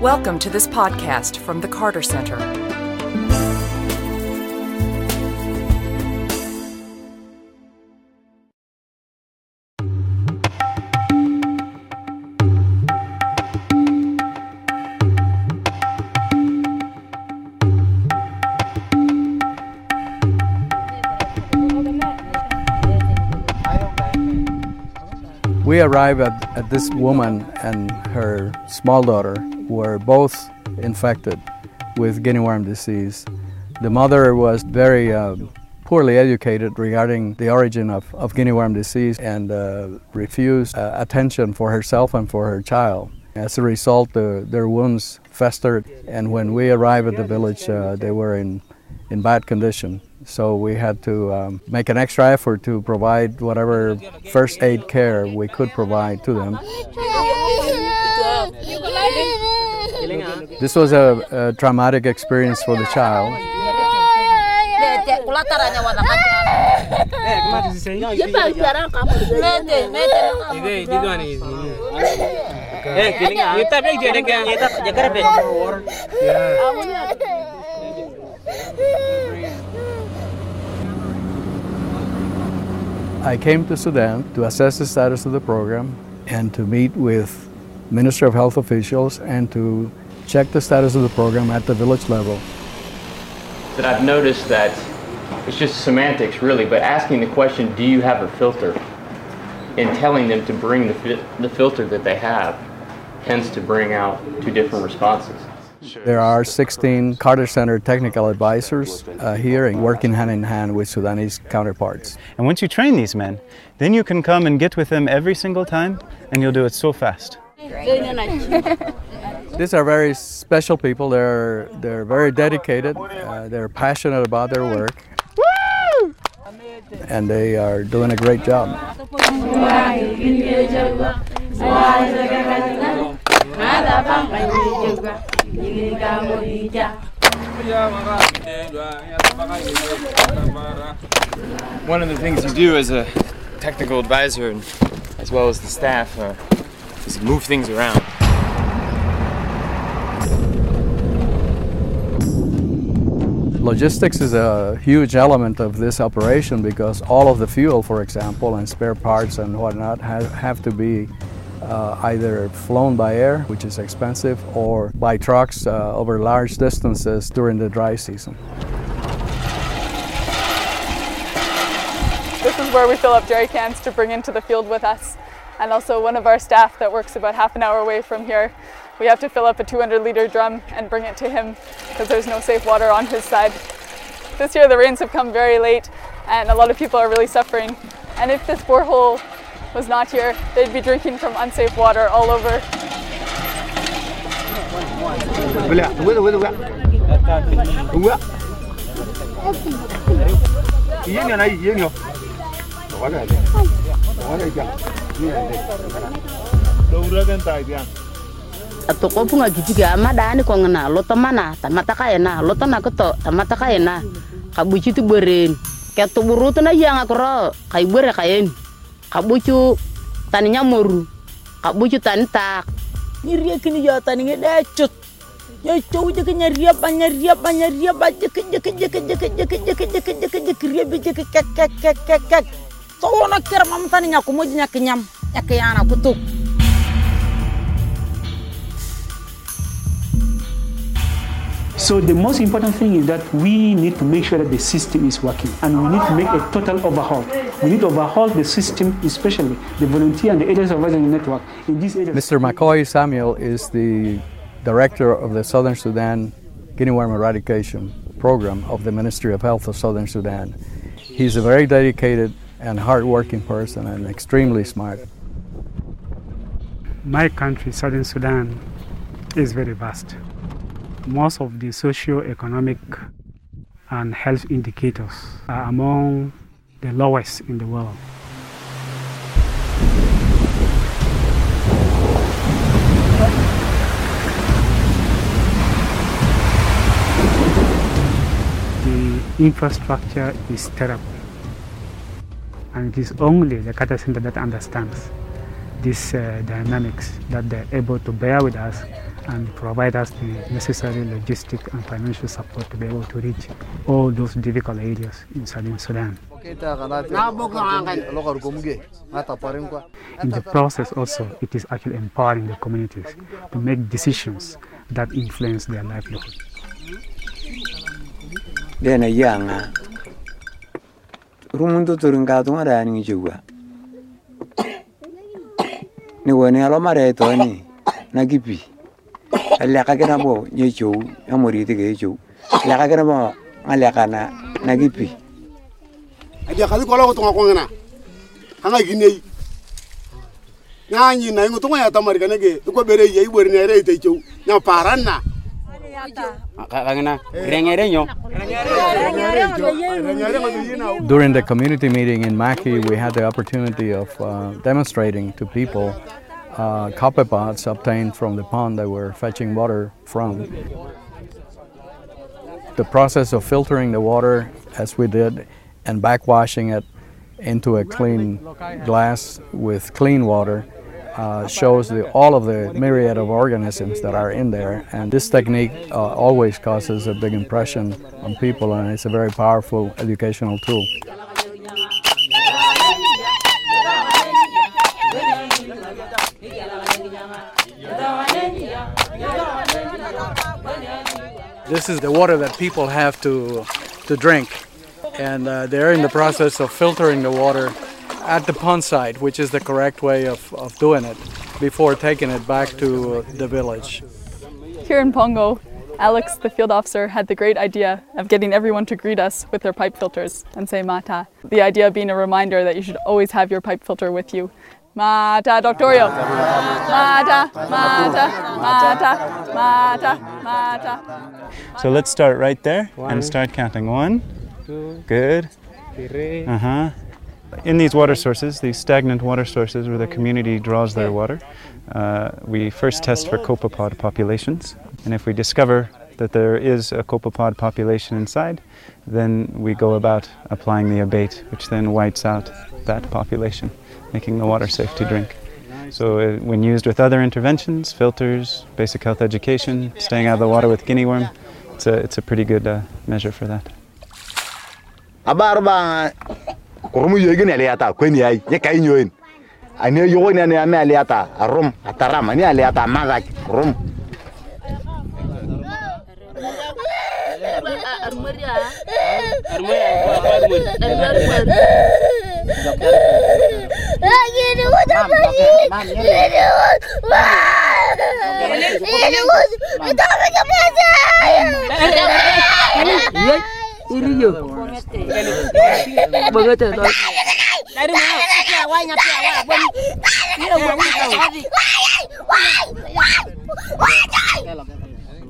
Welcome to this podcast from the Carter Center. We arrived at, at this woman and her small daughter were both infected with guinea worm disease. The mother was very uh, poorly educated regarding the origin of, of guinea worm disease and uh, refused uh, attention for herself and for her child. As a result, the, their wounds festered, and when we arrived at the village, uh, they were in, in bad condition. So we had to um, make an extra effort to provide whatever first aid care we could provide to them. This was a, a traumatic experience for the child. I came to Sudan to assess the status of the program and to meet with Minister of Health officials and to check the status of the program at the village level. That I've noticed that it's just semantics really, but asking the question, do you have a filter? And telling them to bring the, fi- the filter that they have tends to bring out two different responses. There are 16 Carter Center technical advisors uh, here working hand in hand with Sudanese counterparts. And once you train these men, then you can come and get with them every single time, and you'll do it so fast. These are very special people. They're, they're very dedicated, uh, they're passionate about their work, and they are doing a great job. One of the things you do as a technical advisor, and as well as the staff, uh, is move things around. Logistics is a huge element of this operation because all of the fuel, for example, and spare parts and whatnot have, have to be uh, either flown by air, which is expensive, or by trucks uh, over large distances during the dry season. This is where we fill up jerry cans to bring into the field with us. And also one of our staff that works about half an hour away from here, we have to fill up a 200 litre drum and bring it to him because there's no safe water on his side. This year the rains have come very late and a lot of people are really suffering. And if this borehole was not here, they'd be drinking from unsafe water all over. Atoko punga gitiga amadani ko ngana loto mana tamata kaena loto na koto tamata kaena kabuci tu beren ketu buru tu na yang akro kai bere kaen kabucu taninya moru kabucu tani tak Nyiria kini ya tani ngede cut. Ya cow jeke nyaria ba nyaria ba nyaria ba jeke jeke jeke jeke jeke jeke jeke jeke jeke ria be jeke kek kek kek kek kek. Cow na kira mam tani nyaku mo nyak nyam nyak yana kutuk. So the most important thing is that we need to make sure that the system is working and we need to make a total overhaul. We need to overhaul the system, especially the volunteer and the agency advisory network in these areas. Mr. Makoy Samuel is the director of the Southern Sudan Guinea Worm Eradication Program of the Ministry of Health of Southern Sudan. He's a very dedicated and hardworking person and extremely smart. My country, Southern Sudan, is very vast. Most of the socio-economic and health indicators are among the lowest in the world. The infrastructure is terrible. And it is only the Carter Center that understands these uh, dynamics, that they're able to bear with us and provide us the necessary logistic and financial support to be able to reach all those difficult areas in southern Sudan. In the process also, it is actually empowering the communities to make decisions that influence their livelihood. Dena yanga rumun to turun ka tunga da ni juwa ni woni alo mare to ni na gipi alle bo nye chou amori te ke chou le ka bo ale na na gipi adia kali kola ko tunga ko ngana hanga ginei nyanyi na ingo tunga ya tamari kanege. Ko bere ye ibori ne re te chou nya paranna kangana rengere nyo? During the community meeting in Maki, we had the opportunity of uh, demonstrating to people uh, copepods obtained from the pond they were fetching water from. The process of filtering the water, as we did, and backwashing it into a clean glass with clean water uh, shows the, all of the myriad of organisms that are in there. And this technique uh, always causes a big impression on people, and it's a very powerful educational tool. This is the water that people have to, to drink, and uh, they're in the process of filtering the water at the pond site, which is the correct way of, of doing it, before taking it back to the village. Here in Pongo, Alex, the field officer, had the great idea of getting everyone to greet us with their pipe filters and say mata. The idea being a reminder that you should always have your pipe filter with you. Mata, Doctorio. Mata, mata, mata, mata, mata. So let's start right there and start counting. One, good. Uh huh. In these water sources, these stagnant water sources where the community draws their water, uh, we first test for copepod populations. And if we discover that there is a copepod population inside, then we go about applying the abate, which then wipes out that population, making the water safe to drink. So, uh, when used with other interventions, filters, basic health education, staying out of the water with guinea worm, it's a, it's a pretty good uh, measure for that. abar kurumu yoy aliata kweni ay ye kay nyoyin ane yogo ne aliata arum ataram ane aliata mazak rum Iriyo.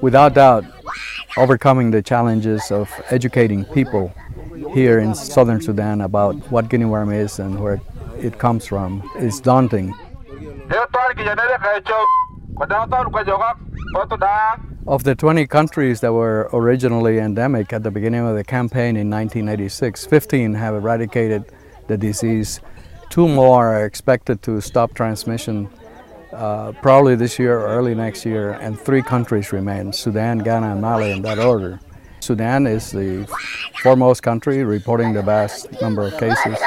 Without doubt, overcoming the challenges of educating people here in southern Sudan about what guinea worm is and where it comes from is daunting. Of the 20 countries that were originally endemic at the beginning of the campaign in 1986, 15 have eradicated the disease. Two more are expected to stop transmission uh, probably this year or early next year, and three countries remain Sudan, Ghana, and Mali in that order. Sudan is the foremost country reporting the vast number of cases.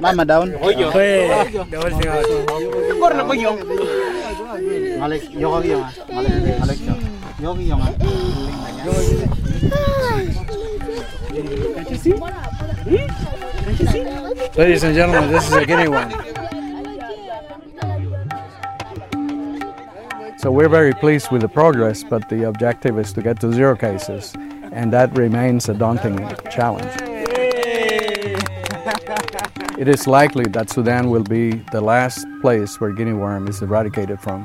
Mama daun. Korna ko yung. Malik, yoga yung. Malik, malik yung. Yoga yung. Can't you see? Can't you see? Ladies and gentlemen, this is a guinea worm. So we're very pleased with the progress, but the objective is to get to zero cases, and that remains a daunting challenge. It is likely that Sudan will be the last place where guinea worm is eradicated from.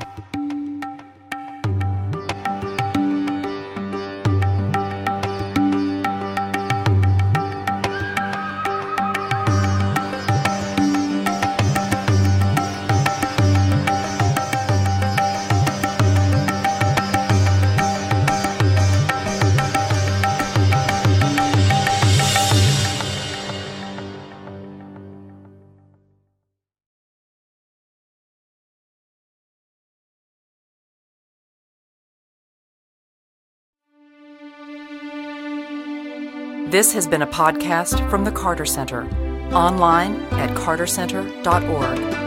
This has been a podcast from the Carter Center, online at cartercenter.org.